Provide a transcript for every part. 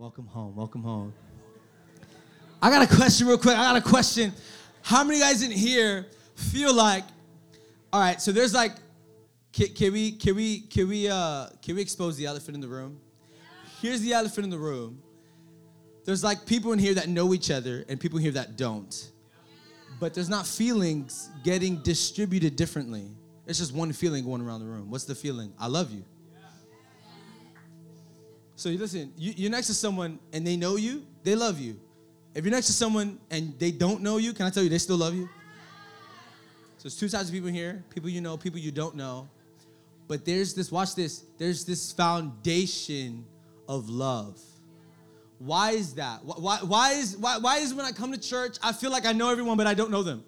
Welcome home. Welcome home. I got a question real quick. I got a question. How many guys in here feel like, all right, so there's like, can, can we, can we, can we, uh, can we expose the elephant in the room? Here's the elephant in the room. There's like people in here that know each other and people here that don't. But there's not feelings getting distributed differently. It's just one feeling going around the room. What's the feeling? I love you. So listen, you, you're next to someone and they know you, they love you. If you're next to someone and they don't know you, can I tell you they still love you? So there's two types of people here people you know, people you don't know. But there's this, watch this, there's this foundation of love. Why is that? Why, why, is, why, why is when I come to church, I feel like I know everyone, but I don't know them?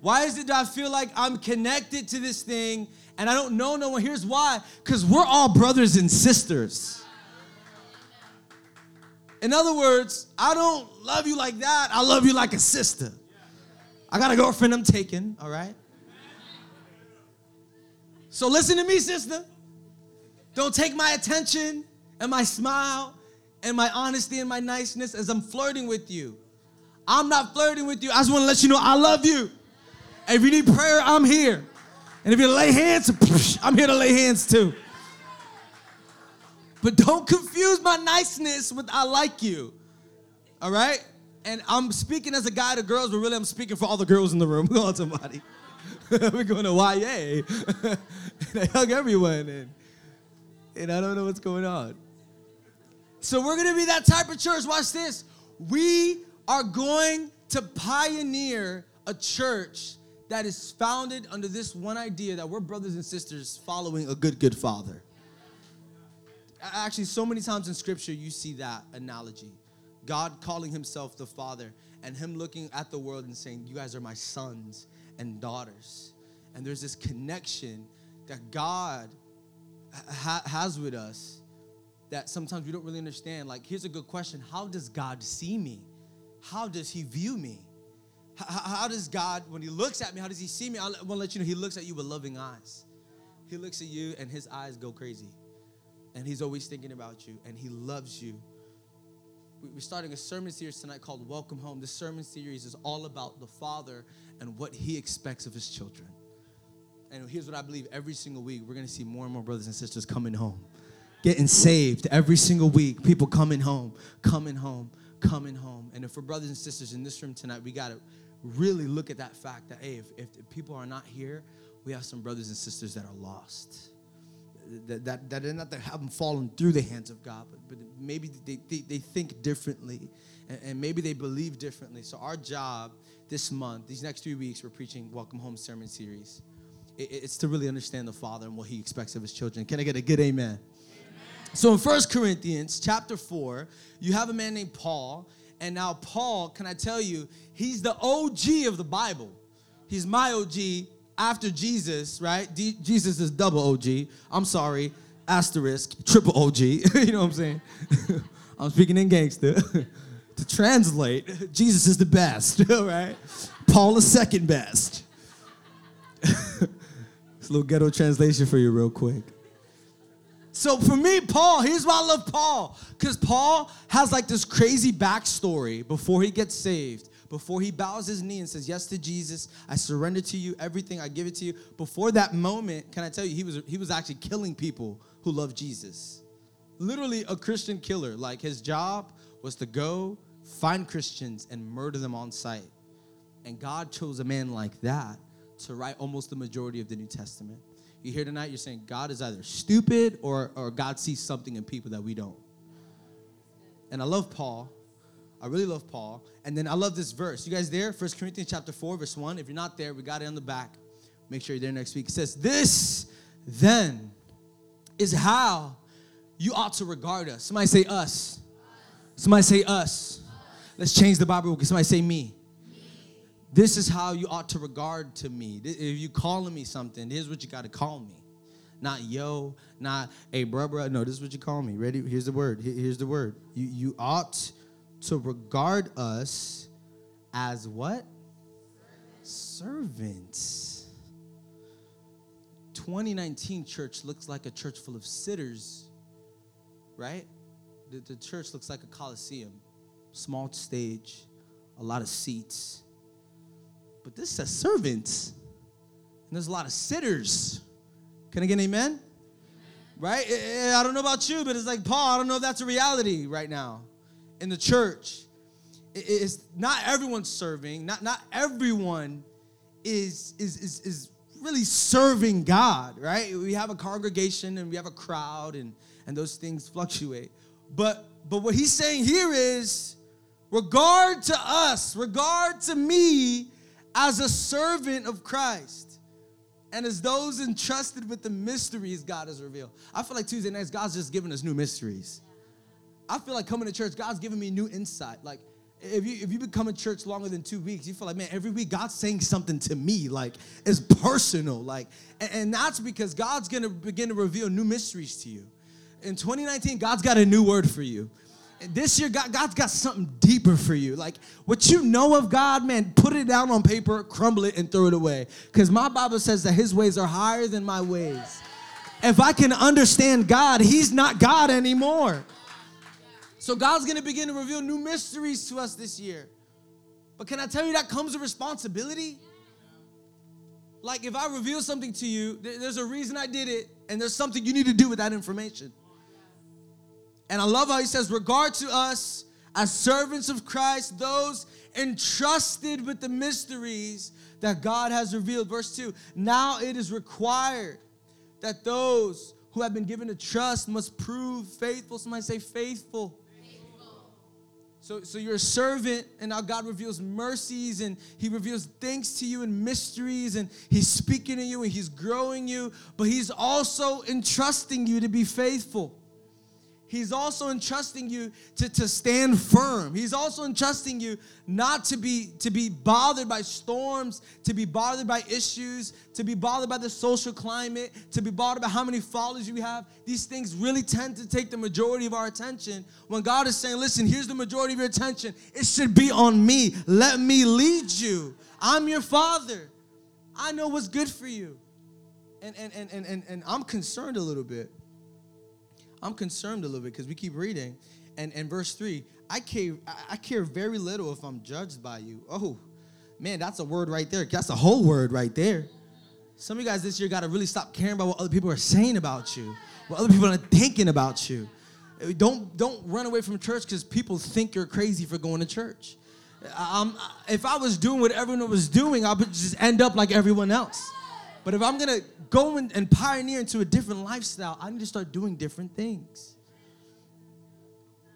Why is it that I feel like I'm connected to this thing and I don't know no one? Here's why because we're all brothers and sisters. In other words, I don't love you like that. I love you like a sister. I got a girlfriend I'm taking, all right? So listen to me, sister. Don't take my attention and my smile and my honesty and my niceness as I'm flirting with you. I'm not flirting with you. I just want to let you know I love you. And if you need prayer, I'm here. And if you lay hands, I'm here to lay hands too. But don't confuse my niceness with I like you. All right? And I'm speaking as a guy to girls, but really I'm speaking for all the girls in the room. Come on, somebody. We're going to YA. and I hug everyone, and, and I don't know what's going on. So we're going to be that type of church. Watch this. We are going to pioneer a church that is founded under this one idea that we're brothers and sisters following a good, good father. Actually, so many times in scripture, you see that analogy. God calling himself the Father and him looking at the world and saying, You guys are my sons and daughters. And there's this connection that God ha- has with us that sometimes we don't really understand. Like, here's a good question How does God see me? How does he view me? How, how does God, when he looks at me, how does he see me? I want to let you know, he looks at you with loving eyes. He looks at you and his eyes go crazy and He's always thinking about you, and He loves you. We're starting a sermon series tonight called Welcome Home. This sermon series is all about the Father and what He expects of His children. And here's what I believe every single week we're going to see more and more brothers and sisters coming home, getting saved every single week. People coming home, coming home, coming home. And if we're brothers and sisters in this room tonight, we got to really look at that fact that, hey, if, if people are not here, we have some brothers and sisters that are lost that, that, that not that haven't fallen through the hands of God, but, but maybe they, they, they think differently and, and, maybe they believe differently. So, our job this month, these next three weeks, we're preaching Welcome Home Sermon Series. It, it's to really understand the Father and what He expects of His children. Can I get a good amen? amen? So, in First Corinthians chapter 4, you have a man named Paul. And now, Paul, can I tell you, he's the OG of the Bible. He's my OG after Jesus, right? D- Jesus is double OG. I'm sorry, asterisk, triple OG. you know what I'm saying? I'm speaking in gangster. to translate, Jesus is the best, right? Paul is second best. it's a little ghetto translation for you, real quick. So for me, Paul, here's why I love Paul. Because Paul has like this crazy backstory before he gets saved before he bows his knee and says yes to Jesus, I surrender to you everything, I give it to you. Before that moment, can I tell you, he was he was actually killing people who love Jesus. Literally a Christian killer. Like his job was to go find Christians and murder them on sight. And God chose a man like that to write almost the majority of the New Testament. You here tonight, you're saying God is either stupid or, or God sees something in people that we don't. And I love Paul I really love Paul. And then I love this verse. You guys there? First Corinthians chapter 4, verse 1. If you're not there, we got it on the back. Make sure you're there next week. It says, This then is how you ought to regard us. Somebody say us. Somebody say us. Let's change the Bible. Somebody say me. This is how you ought to regard to me. If you calling me something, here's what you got to call me. Not yo, not a hey, bruh, bruh. No, this is what you call me. Ready? Here's the word. Here's the word. You, you ought to regard us as what? Servants. 2019 church looks like a church full of sitters, right? the, the church looks like a coliseum, small stage, a lot of seats. But this says servants, and there's a lot of sitters. Can I get an amen? Right? Eh, eh, I don't know about you, but it's like Paul. I don't know if that's a reality right now in the church. It's not everyone serving. Not not everyone is is is is really serving God, right? We have a congregation and we have a crowd and, and those things fluctuate. But but what he's saying here is regard to us, regard to me as a servant of Christ and as those entrusted with the mysteries God has revealed. I feel like Tuesday nights, God's just giving us new mysteries. I feel like coming to church, God's giving me new insight. Like, if you if you become a church longer than two weeks, you feel like, man, every week God's saying something to me, like it's personal. Like, and, and that's because God's gonna begin to reveal new mysteries to you. In 2019, God's got a new word for you. And This year, God, God's got something deeper for you. Like what you know of God, man, put it down on paper, crumble it, and throw it away. Because my Bible says that his ways are higher than my ways. If I can understand God, he's not God anymore. So God's going to begin to reveal new mysteries to us this year. But can I tell you that comes with responsibility? Like if I reveal something to you, there's a reason I did it, and there's something you need to do with that information. And I love how he says, regard to us as servants of Christ, those entrusted with the mysteries that God has revealed. Verse 2 Now it is required that those who have been given a trust must prove faithful. Somebody say faithful. So, so you're a servant, and now God reveals mercies and He reveals things to you and mysteries, and He's speaking to you and He's growing you, but He's also entrusting you to be faithful. He's also entrusting you to, to stand firm. He's also entrusting you not to be, to be bothered by storms, to be bothered by issues, to be bothered by the social climate, to be bothered by how many followers you have. These things really tend to take the majority of our attention. When God is saying, listen, here's the majority of your attention, it should be on me. Let me lead you. I'm your father. I know what's good for you. And, and, and, and, and, and I'm concerned a little bit I'm concerned a little bit because we keep reading. And, and verse 3 I care, I care very little if I'm judged by you. Oh, man, that's a word right there. That's a whole word right there. Some of you guys this year got to really stop caring about what other people are saying about you, what other people are thinking about you. Don't, don't run away from church because people think you're crazy for going to church. Um, if I was doing what everyone was doing, I would just end up like everyone else. But if I'm gonna go in, and pioneer into a different lifestyle, I need to start doing different things.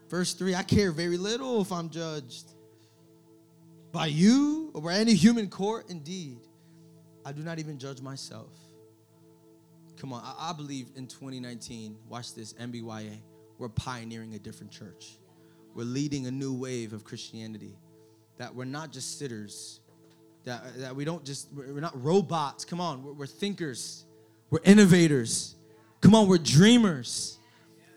Verse 3 I care very little if I'm judged by you or by any human court. Indeed, I do not even judge myself. Come on, I, I believe in 2019, watch this, MBYA, we're pioneering a different church. We're leading a new wave of Christianity. That we're not just sitters, that, that we don't just, we're not robots. Come on, we're, we're thinkers. We're innovators. Come on, we're dreamers.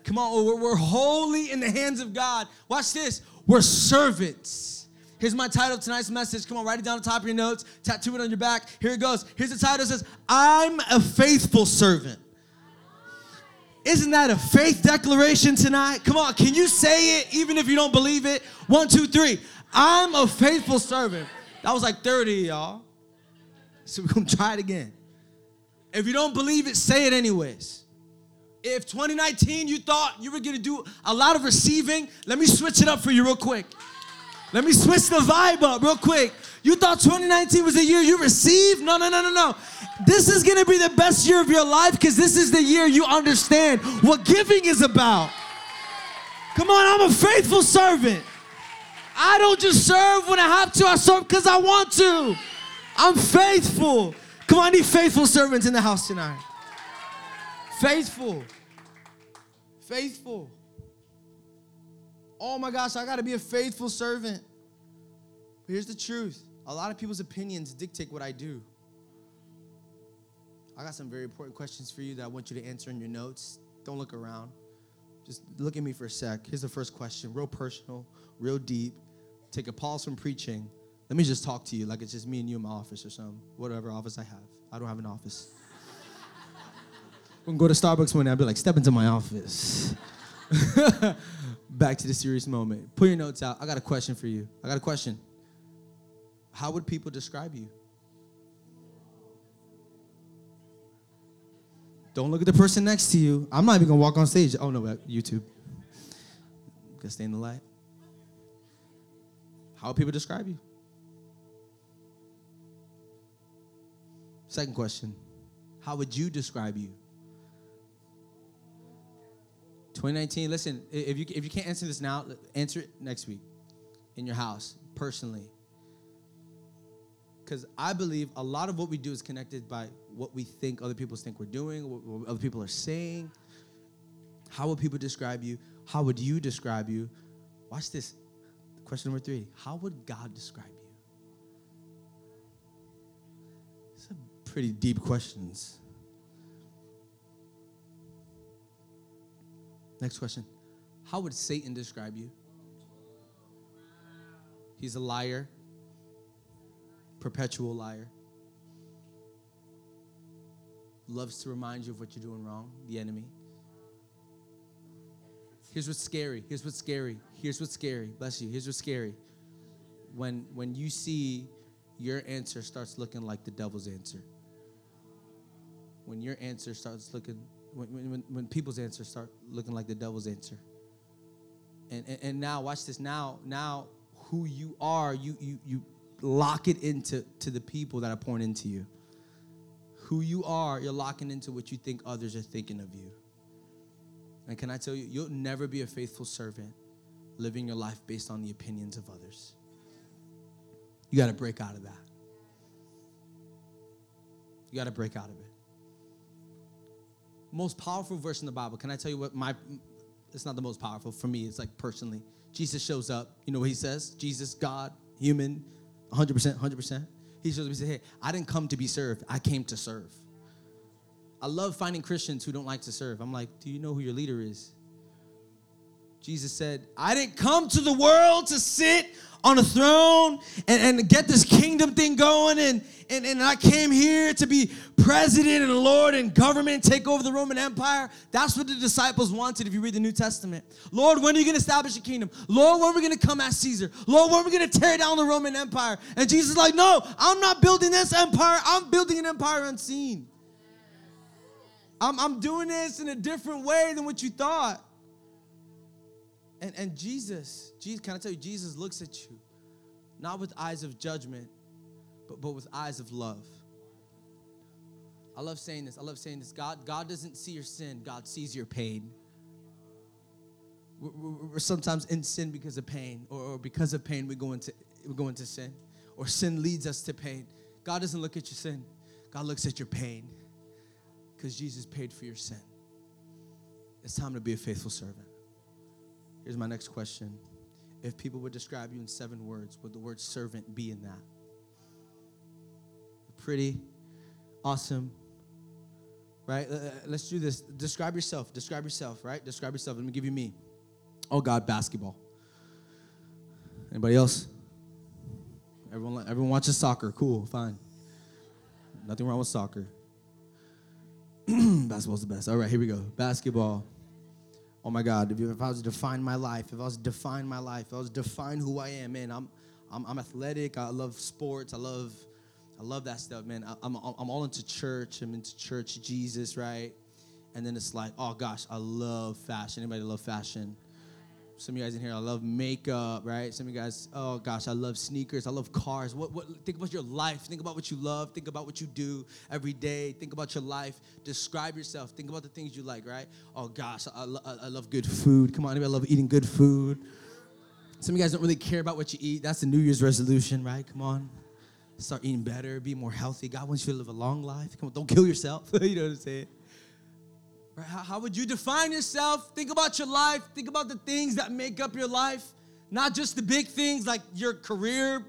Come on, we're, we're wholly in the hands of God. Watch this. We're servants. Here's my title of tonight's message. Come on, write it down on top of your notes, tattoo it on your back. Here it goes. Here's the title. It says, I'm a faithful servant. Isn't that a faith declaration tonight? Come on, can you say it even if you don't believe it? One, two, three. I'm a faithful servant. That was like 30, y'all. So we're gonna try it again. If you don't believe it, say it anyways. If 2019 you thought you were gonna do a lot of receiving, let me switch it up for you real quick. Let me switch the vibe up real quick. You thought 2019 was the year you received? No, no, no, no, no. This is gonna be the best year of your life because this is the year you understand what giving is about. Come on, I'm a faithful servant. I don't just serve when I have to, I serve because I want to. I'm faithful. Come on, I need faithful servants in the house tonight. Faithful. Faithful. Oh my gosh, I got to be a faithful servant. But here's the truth a lot of people's opinions dictate what I do. I got some very important questions for you that I want you to answer in your notes. Don't look around. Just look at me for a sec. Here's the first question, real personal, real deep take a pause from preaching. Let me just talk to you like it's just me and you in my office or some whatever office I have. I don't have an office. we can go to Starbucks one day. I'll be like, step into my office. Back to the serious moment. Put your notes out. I got a question for you. I got a question. How would people describe you? Don't look at the person next to you. I'm not even gonna walk on stage. Oh no, YouTube. Gonna stay in the light. How people describe you? Second question. How would you describe you? 2019, listen, if you, if you can't answer this now, answer it next week in your house, personally. Because I believe a lot of what we do is connected by what we think other people think we're doing, what other people are saying. How would people describe you? How would you describe you? Watch this. Question number three How would God describe you? Are pretty deep questions. Next question How would Satan describe you? He's a liar, perpetual liar. Loves to remind you of what you're doing wrong, the enemy. Here's what's scary. Here's what's scary. Here's what's scary. Bless you. Here's what's scary. When when you see your answer starts looking like the devil's answer. When your answer starts looking when, when, when people's answers start looking like the devil's answer. And, and, and now watch this. Now, now who you are, you you you lock it into to the people that are pouring into you. Who you are, you're locking into what you think others are thinking of you. And can I tell you, you'll never be a faithful servant living your life based on the opinions of others. You got to break out of that. You got to break out of it. Most powerful verse in the Bible. Can I tell you what my it's not the most powerful for me, it's like personally. Jesus shows up. You know what he says? Jesus, God, human, 100%, 100%. He shows up, he says, Hey, I didn't come to be served, I came to serve. I love finding Christians who don't like to serve. I'm like, do you know who your leader is? Jesus said, I didn't come to the world to sit on a throne and, and get this kingdom thing going. And, and, and I came here to be president and Lord and government, take over the Roman Empire. That's what the disciples wanted if you read the New Testament. Lord, when are you going to establish a kingdom? Lord, when are we going to come at Caesar? Lord, when are we going to tear down the Roman Empire? And Jesus is like, no, I'm not building this empire. I'm building an empire unseen. I'm, I'm doing this in a different way than what you thought. And, and Jesus, Jesus, can I tell you, Jesus looks at you not with eyes of judgment, but, but with eyes of love. I love saying this. I love saying this. God, God doesn't see your sin, God sees your pain. We're, we're, sometimes in sin because of pain, or, or because of pain, we go, into, we go into sin, or sin leads us to pain. God doesn't look at your sin, God looks at your pain because Jesus paid for your sin. It's time to be a faithful servant. Here's my next question. If people would describe you in seven words, would the word servant be in that? Pretty, awesome, right? Uh, let's do this. Describe yourself. Describe yourself, right? Describe yourself. Let me give you me. Oh God, basketball. Anybody else? Everyone, everyone watches soccer. Cool, fine. Nothing wrong with soccer. Basketball's the best. All right, here we go. Basketball. Oh my God, if, if I was to define my life, if I was to define my life, if I was to define who I am, man, I'm, I'm, I'm athletic. I love sports. I love, I love that stuff, man. I, I'm, I'm all into church. I'm into church Jesus, right? And then it's like, oh gosh, I love fashion. Anybody love fashion? Some of you guys in here, I love makeup, right? Some of you guys, oh gosh, I love sneakers. I love cars. What, what, think about your life. Think about what you love. Think about what you do every day. Think about your life. Describe yourself. Think about the things you like, right? Oh gosh, I, I love good food. Come on, anybody love eating good food? Some of you guys don't really care about what you eat. That's the New Year's resolution, right? Come on. Start eating better, be more healthy. God wants you to live a long life. Come on, don't kill yourself. you know what I'm saying? Right? How, would you define yourself? Think about your life. Think about the things that make up your life. Not just the big things like your career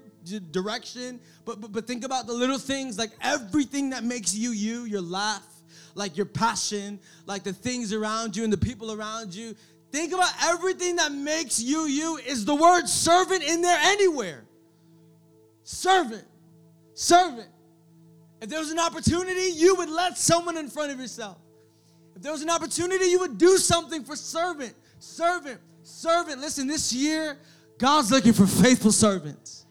direction, but, but, but think about the little things like everything that makes you you, your laugh, like your passion, like the things around you and the people around you. Think about everything that makes you you. Is the word servant in there anywhere? Servant. Servant. If there was an opportunity, you would let someone in front of yourself. If there was an opportunity, you would do something for servant. Servant, servant. Listen, this year, God's looking for faithful servants.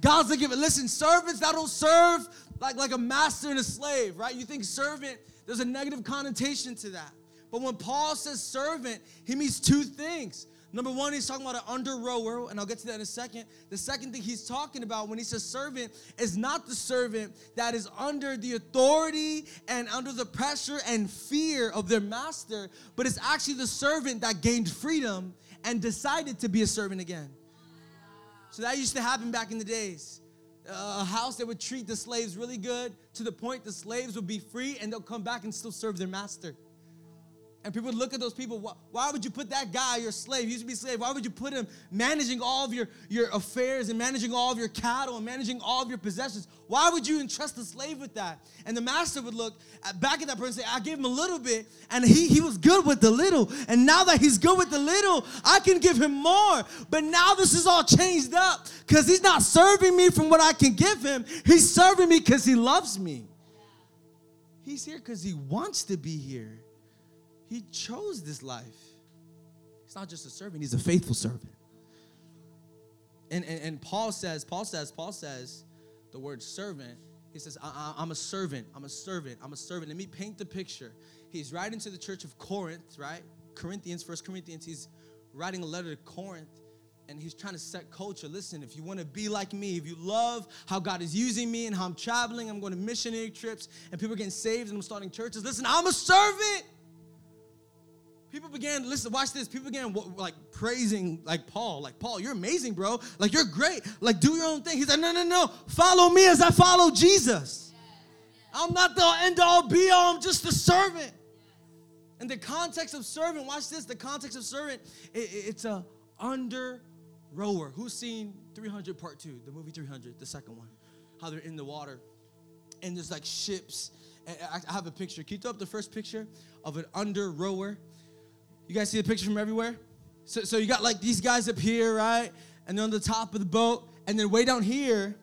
God's looking for, listen, servants that don't serve like, like a master and a slave, right? You think servant, there's a negative connotation to that. But when Paul says servant, he means two things. Number one, he's talking about an under rower, and I'll get to that in a second. The second thing he's talking about when he says servant is not the servant that is under the authority and under the pressure and fear of their master, but it's actually the servant that gained freedom and decided to be a servant again. So that used to happen back in the days. a house that would treat the slaves really good to the point the slaves would be free and they'll come back and still serve their master. And people look at those people. Why, why, would you put that guy, your slave, he used to be slave, why would you put him managing all of your, your affairs and managing all of your cattle and managing all of your possessions? Why would you entrust the slave with that? And the master would look back at that person and say, I gave him a little bit, and he, he was good with the little. And now that he's good with the little, I can give him more. But now this is all changed up because he's not serving me from what I can give him. He's serving me because he loves me. He's here because he wants to be here. He chose this life. He's not just a servant, he's a faithful servant. And, and, and Paul says, Paul says, Paul says the word servant. He says, I, am a servant, I'm a servant, I'm a servant. Let me paint the picture. He's writing to the church of Corinth, right? Corinthians, First Corinthians. He's writing a letter to Corinth and he's trying to set culture. Listen, if you want to be like me, if you love how God is using me and how I'm traveling, I'm going to missionary trips and people are getting saved and I'm starting churches. Listen, I'm a servant. People began, listen, watch this. People began like praising like Paul. Like, Paul, you're amazing, bro. Like, you're great. Like, do your own thing. He's like, no, no, no. Follow me as I follow Jesus. I'm not the end all be all. I'm just a servant. In the context of servant, watch this. The context of servant, it, it's a under rower. Who's seen 300 Part 2, the movie 300, the second one? How they're in the water. And there's like ships. And I have a picture. Can you throw up the first picture of an under rower? You guys see the picture from everywhere? So, so you got like these guys up here, right? And they're on the top of the boat. And then way down here,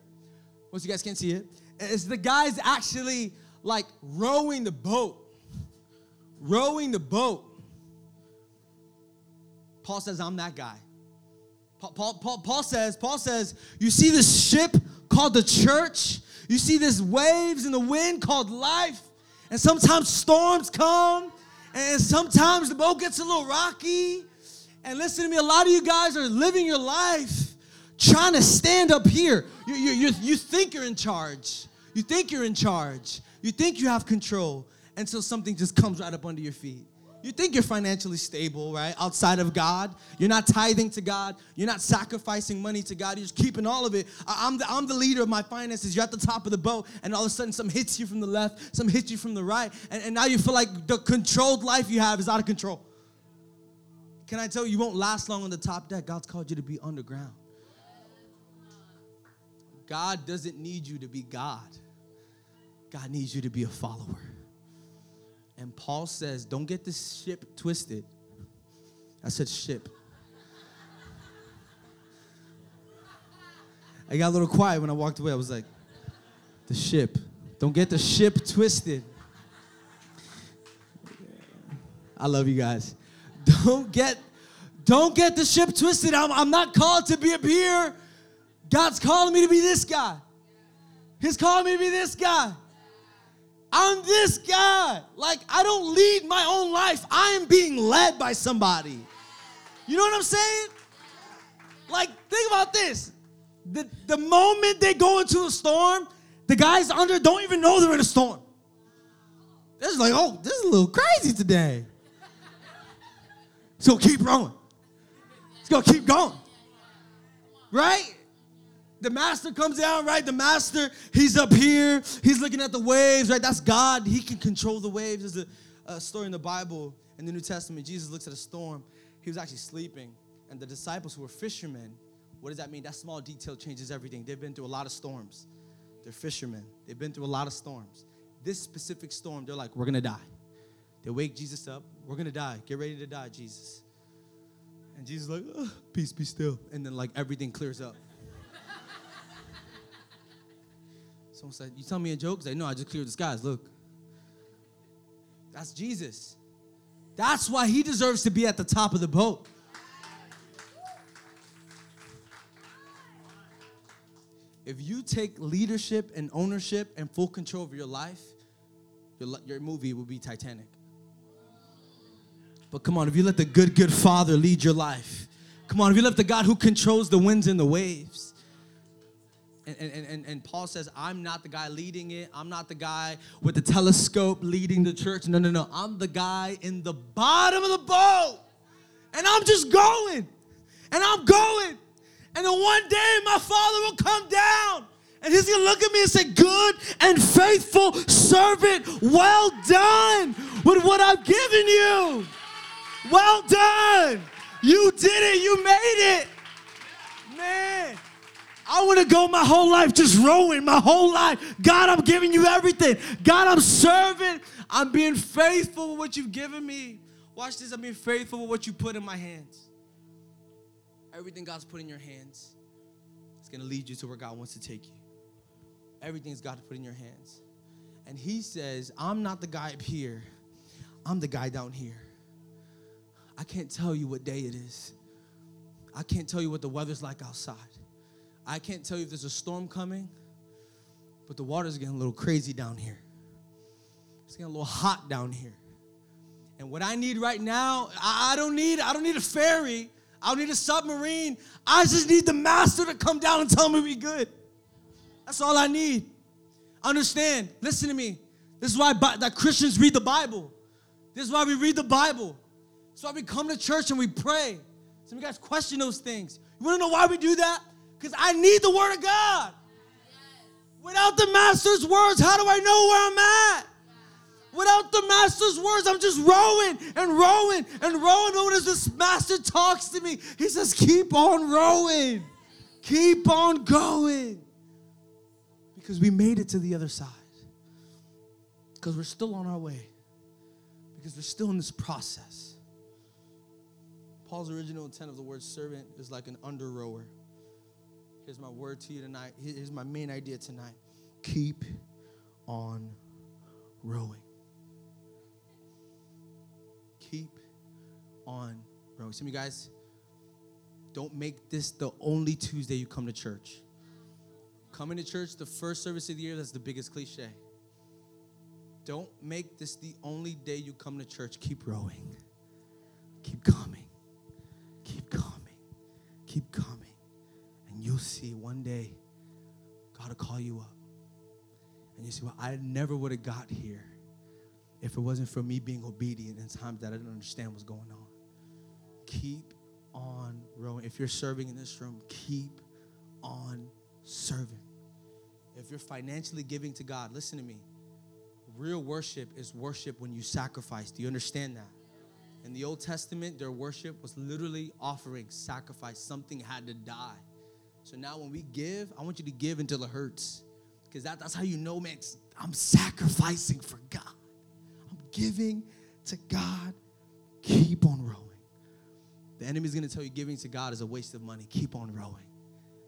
once you guys can't see it, is the guys actually like rowing the boat. Rowing the boat. Paul says, I'm that guy. Paul, Paul, Paul, says, Paul says, you see this ship called the church? You see this waves and the wind called life? And sometimes storms come and sometimes the boat gets a little rocky. And listen to me, a lot of you guys are living your life trying to stand up here. You, you, you, you think you're in charge. You think you're in charge. You think you have control until something just comes right up under your feet. You think you're financially stable, right? Outside of God. You're not tithing to God. You're not sacrificing money to God. You're just keeping all of it. I'm the, I'm the leader of my finances. You're at the top of the boat, and all of a sudden, some hits you from the left, some hits you from the right. And, and now you feel like the controlled life you have is out of control. Can I tell you, you won't last long on the top deck. God's called you to be underground. God doesn't need you to be God, God needs you to be a follower. And Paul says, Don't get this ship twisted. I said, ship. I got a little quiet when I walked away. I was like, The ship. Don't get the ship twisted. I love you guys. Don't get don't get the ship twisted. I'm, I'm not called to be up here. God's calling me to be this guy. He's calling me to be this guy. I'm this guy. Like, I don't lead my own life. I am being led by somebody. You know what I'm saying? Like, think about this. The, the moment they go into a storm, the guys under don't even know they're in a storm. They're just like, oh, this is a little crazy today. So keep rowing. It's gonna keep going. Right? The master comes down, right? The master, he's up here, he's looking at the waves, right? That's God. He can control the waves. There's a, a, story in the Bible in the New Testament. Jesus looks at a storm. He was actually sleeping, and the disciples who were fishermen, what does that mean? That small detail changes everything. They've been through a lot of storms. They're fishermen. They've been through a lot of storms. This specific storm, they're like, we're gonna die. They wake Jesus up. We're gonna die. Get ready to die, Jesus. And Jesus like, oh, peace, be still. And then like everything clears up. Someone said, You tell me a joke? I said, No, I just cleared the skies. Look. That's Jesus. That's why he deserves to be at the top of the boat. If you take leadership and ownership and full control of your life, your, your movie will be Titanic. But come on, if you let the good, good Father lead your life, come on, if you let the God who controls the winds and the waves, and, and, and, and Paul says, I'm not the guy leading it. I'm not the guy with the telescope leading the church. No, no, no. I'm the guy in the bottom of the boat. And I'm just going. And I'm going. And then one day my father will come down and he's gonna look at me and say, Good and faithful servant, well done with what I've given you. Well done. You did it. You made it. Man, I want to go my whole life just rowing my whole life. God, I'm giving you everything. God, I'm serving. I'm being faithful with what you've given me. Watch this. I'm being faithful with what you put in my hands. Everything God's put in your hands is going to lead you to where God wants to take you. Everything's God to put in your hands. And He says, I'm not the guy up here, I'm the guy down here. I can't tell you what day it is. I can't tell you what the weather's like outside. I can't tell you if there's a storm coming, but the water's getting a little crazy down here. It's getting a little hot down here. And what I need right now, I don't need, I don't need a ferry. I don't need a submarine. I just need the master to come down and tell me we good. That's all I need. Understand? Listen to me. This is why that Christians read the Bible. This is why we read the Bible. So we come to church and we pray. Some of you guys question those things. You want to know why we do that? Because I need the Word of God. Without the Master's words, how do I know where I'm at? Without the Master's words, I'm just rowing and rowing and rowing. Oh, but as this Master talks to me, he says, Keep on rowing, keep on going. Because we made it to the other side. Because we're still on our way. Because we're still in this process. Paul's original intent of the word servant is like an under rower. Here's my word to you tonight. Here's my main idea tonight. Keep on rowing. Keep on rowing. Some of you guys, don't make this the only Tuesday you come to church. Coming to church, the first service of the year, that's the biggest cliche. Don't make this the only day you come to church. Keep rowing. Keep coming. Keep coming. Keep coming. You'll see one day God will call you up. And you see, well, I never would have got here if it wasn't for me being obedient in times that I didn't understand what's going on. Keep on rowing. If you're serving in this room, keep on serving. If you're financially giving to God, listen to me. Real worship is worship when you sacrifice. Do you understand that? In the Old Testament, their worship was literally offering sacrifice. Something had to die. So now when we give, I want you to give until it hurts. Because that, that's how you know, man, I'm sacrificing for God. I'm giving to God. Keep on rowing. The enemy's gonna tell you giving to God is a waste of money. Keep on rowing.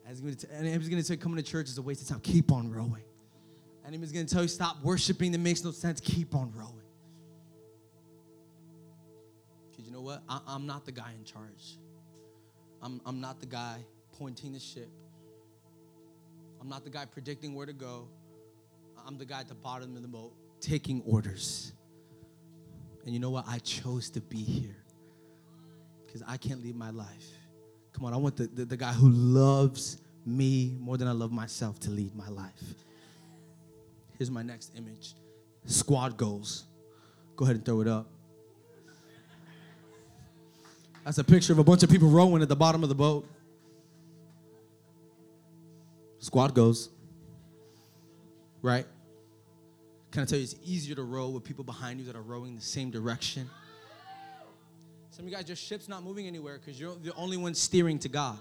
The enemy's gonna tell you coming to church is a waste of time. Keep on rowing. The enemy's gonna tell you stop worshiping that makes no sense. Keep on rowing. Because you know what? I, am not the guy in charge. I'm, I'm not the guy pointing the ship. I'm not the guy predicting where to go. I'm the guy at the bottom of the boat taking orders. And you know what? I chose to be here because I can't leave my life. Come on, I want the, the, the guy who loves me more than I love myself to lead my life. Here's my next image squad goals. Go ahead and throw it up. That's a picture of a bunch of people rowing at the bottom of the boat. Squad goes. Right? Can I tell you, it's easier to row with people behind you that are rowing the same direction. Some of you guys, your ship's not moving anywhere because you're the only one steering to God.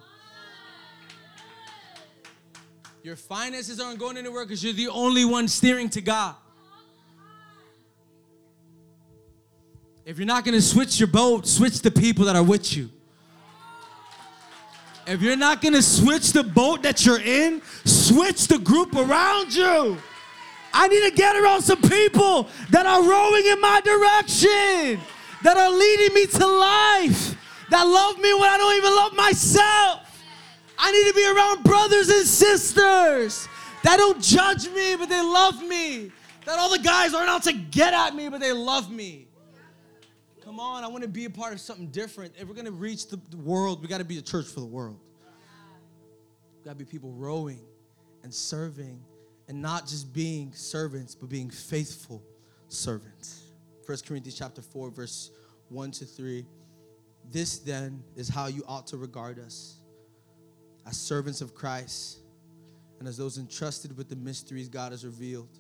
Your finances aren't going anywhere because you're the only one steering to God. If you're not gonna switch your boat, switch the people that are with you. If you're not gonna switch the boat that you're in, switch the group around you. I need to get around some people that are rowing in my direction. that are leading me to life, that love me when I don't even love myself. I need to be around brothers and sisters that don't judge me, but they love me. That all the guys aren't out to get at me, but they love me. Come on, I want to be a part of something different. If we're going to reach the, the world, we got to be a church for the world. We got to be people rowing and serving and not just being servants, but being faithful servants. 1 Corinthians chapter 4, verse 1 to 3. This then is how you ought to regard us as servants of Christ and as those entrusted with the mysteries God has revealed.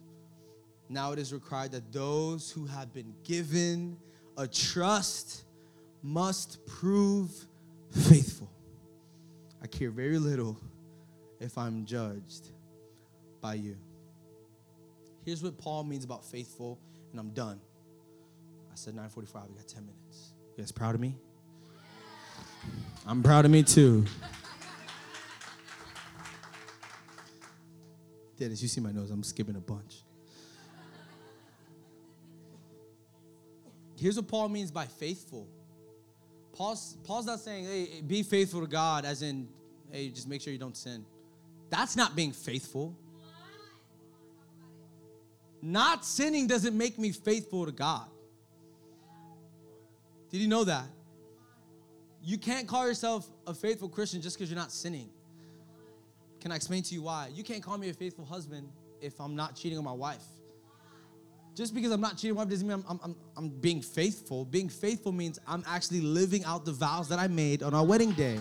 Now it is required that those who have been given a trust must prove faithful. I care very little if I'm judged by you. Here's what Paul means about faithful, and I'm done. I said 9:45. We got 10 minutes. You guys proud of me? I'm proud of me too. Dennis, you see my nose. I'm skipping a bunch. Here's what Paul means by faithful. Paul's, Paul's not saying, hey, be faithful to God, as in, hey, just make sure you don't sin. That's not being faithful. Not sinning doesn't make me faithful to God. Did you know that? You can't call yourself a faithful Christian just because you're not sinning. Can I explain to you why? You can't call me a faithful husband if I'm not cheating on my wife. Just because I'm not cheating wife doesn't mean I'm, I'm, I'm being faithful. Being faithful means I'm actually living out the vows that I made on our wedding day.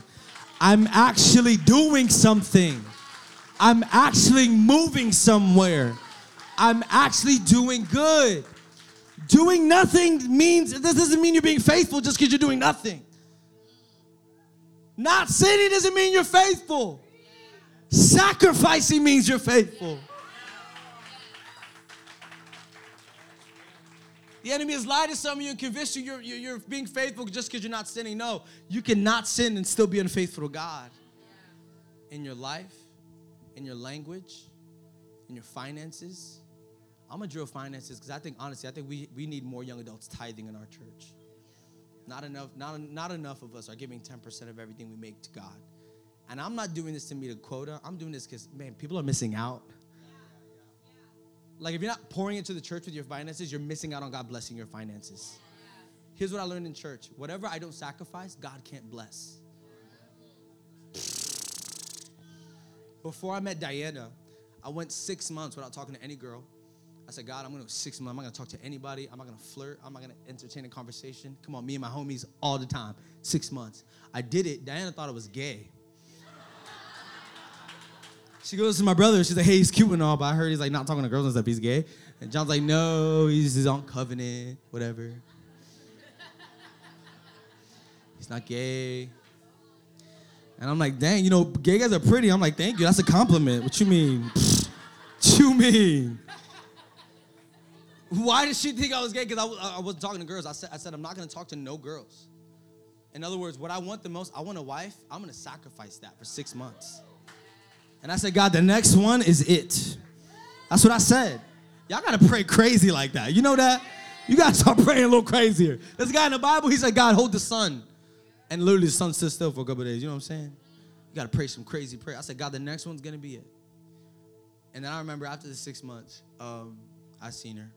I'm actually doing something. I'm actually moving somewhere. I'm actually doing good. Doing nothing means, this doesn't mean you're being faithful just because you're doing nothing. Not sinning doesn't mean you're faithful. Sacrificing means you're faithful. The enemy has lied to some of you and convinced you you're, you're, you're being faithful just because you're not sinning. No, you cannot sin and still be unfaithful to God. In your life, in your language, in your finances. I'm gonna drill finances because I think honestly, I think we, we need more young adults tithing in our church. Not enough, not, not enough of us are giving 10% of everything we make to God. And I'm not doing this to meet a quota. I'm doing this because, man, people are missing out. Like, if you're not pouring into the church with your finances, you're missing out on God blessing your finances. Here's what I learned in church whatever I don't sacrifice, God can't bless. Before I met Diana, I went six months without talking to any girl. I said, God, I'm gonna go six months. I'm not gonna talk to anybody. I'm not gonna flirt. I'm not gonna entertain a conversation. Come on, me and my homies all the time. Six months. I did it. Diana thought I was gay. She goes to my brother. She's like, hey, he's cute and all, but I heard he's like not talking to girls and stuff. He's gay. And John's like, no, he's, he's on covenant, whatever. He's not gay. And I'm like, dang, you know, gay guys are pretty. I'm like, thank you. That's a compliment. What you mean? what you mean? Why did she think I was gay? Because I, I wasn't talking to girls. I said, I said, I'm not going to talk to no girls. In other words, what I want the most, I want a wife. I'm going to sacrifice that for six months. And I said, God, the next one is it. That's what I said. Y'all gotta pray crazy like that. You know that? You gotta start praying a little crazier. A guy in the Bible, he said, God, hold the sun. And literally the sun stood still for a couple days. You know what I'm saying? You gotta pray some crazy prayer. I said, God, the next one's gonna be it. And then I remember after the six months, um, I seen her.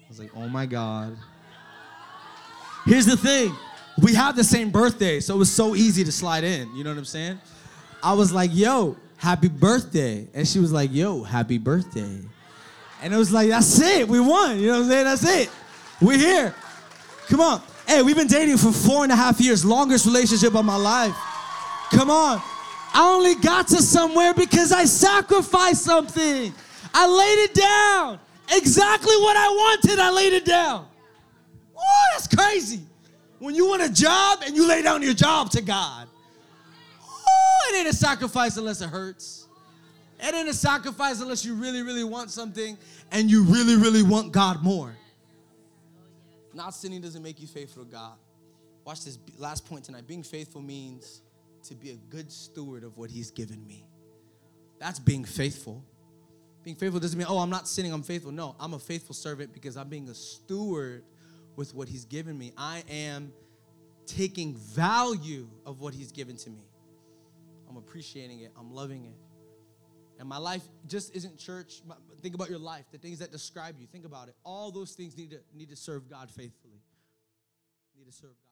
I was like, oh my God. Here's the thing. We have the same birthday, so it was so easy to slide in. You know what I'm saying? I was like, yo, happy birthday. And she was like, yo, happy birthday. And it was like, that's it. We won. You know what I'm saying? That's it. We're here. Come on. Hey, we've been dating for four and a half years, longest relationship of my life. Come on. I only got to somewhere because I sacrificed something. I laid it down. Exactly what I wanted, I laid it down. Oh, that's crazy. When you want a job and you lay down your job to God. It ain't a sacrifice unless it hurts. It ain't a sacrifice unless you really, really want something and you really, really want God more. Not sinning doesn't make you faithful to God. Watch this last point tonight. Being faithful means to be a good steward of what He's given me. That's being faithful. Being faithful doesn't mean, oh, I'm not sinning, I'm faithful. No, I'm a faithful servant because I'm being a steward with what He's given me. I am taking value of what He's given to me. I'm appreciating it, I'm loving it. And my life just isn't church. Think about your life, the things that describe you. Think about it. All those things need to need to serve God faithfully. Need to serve God.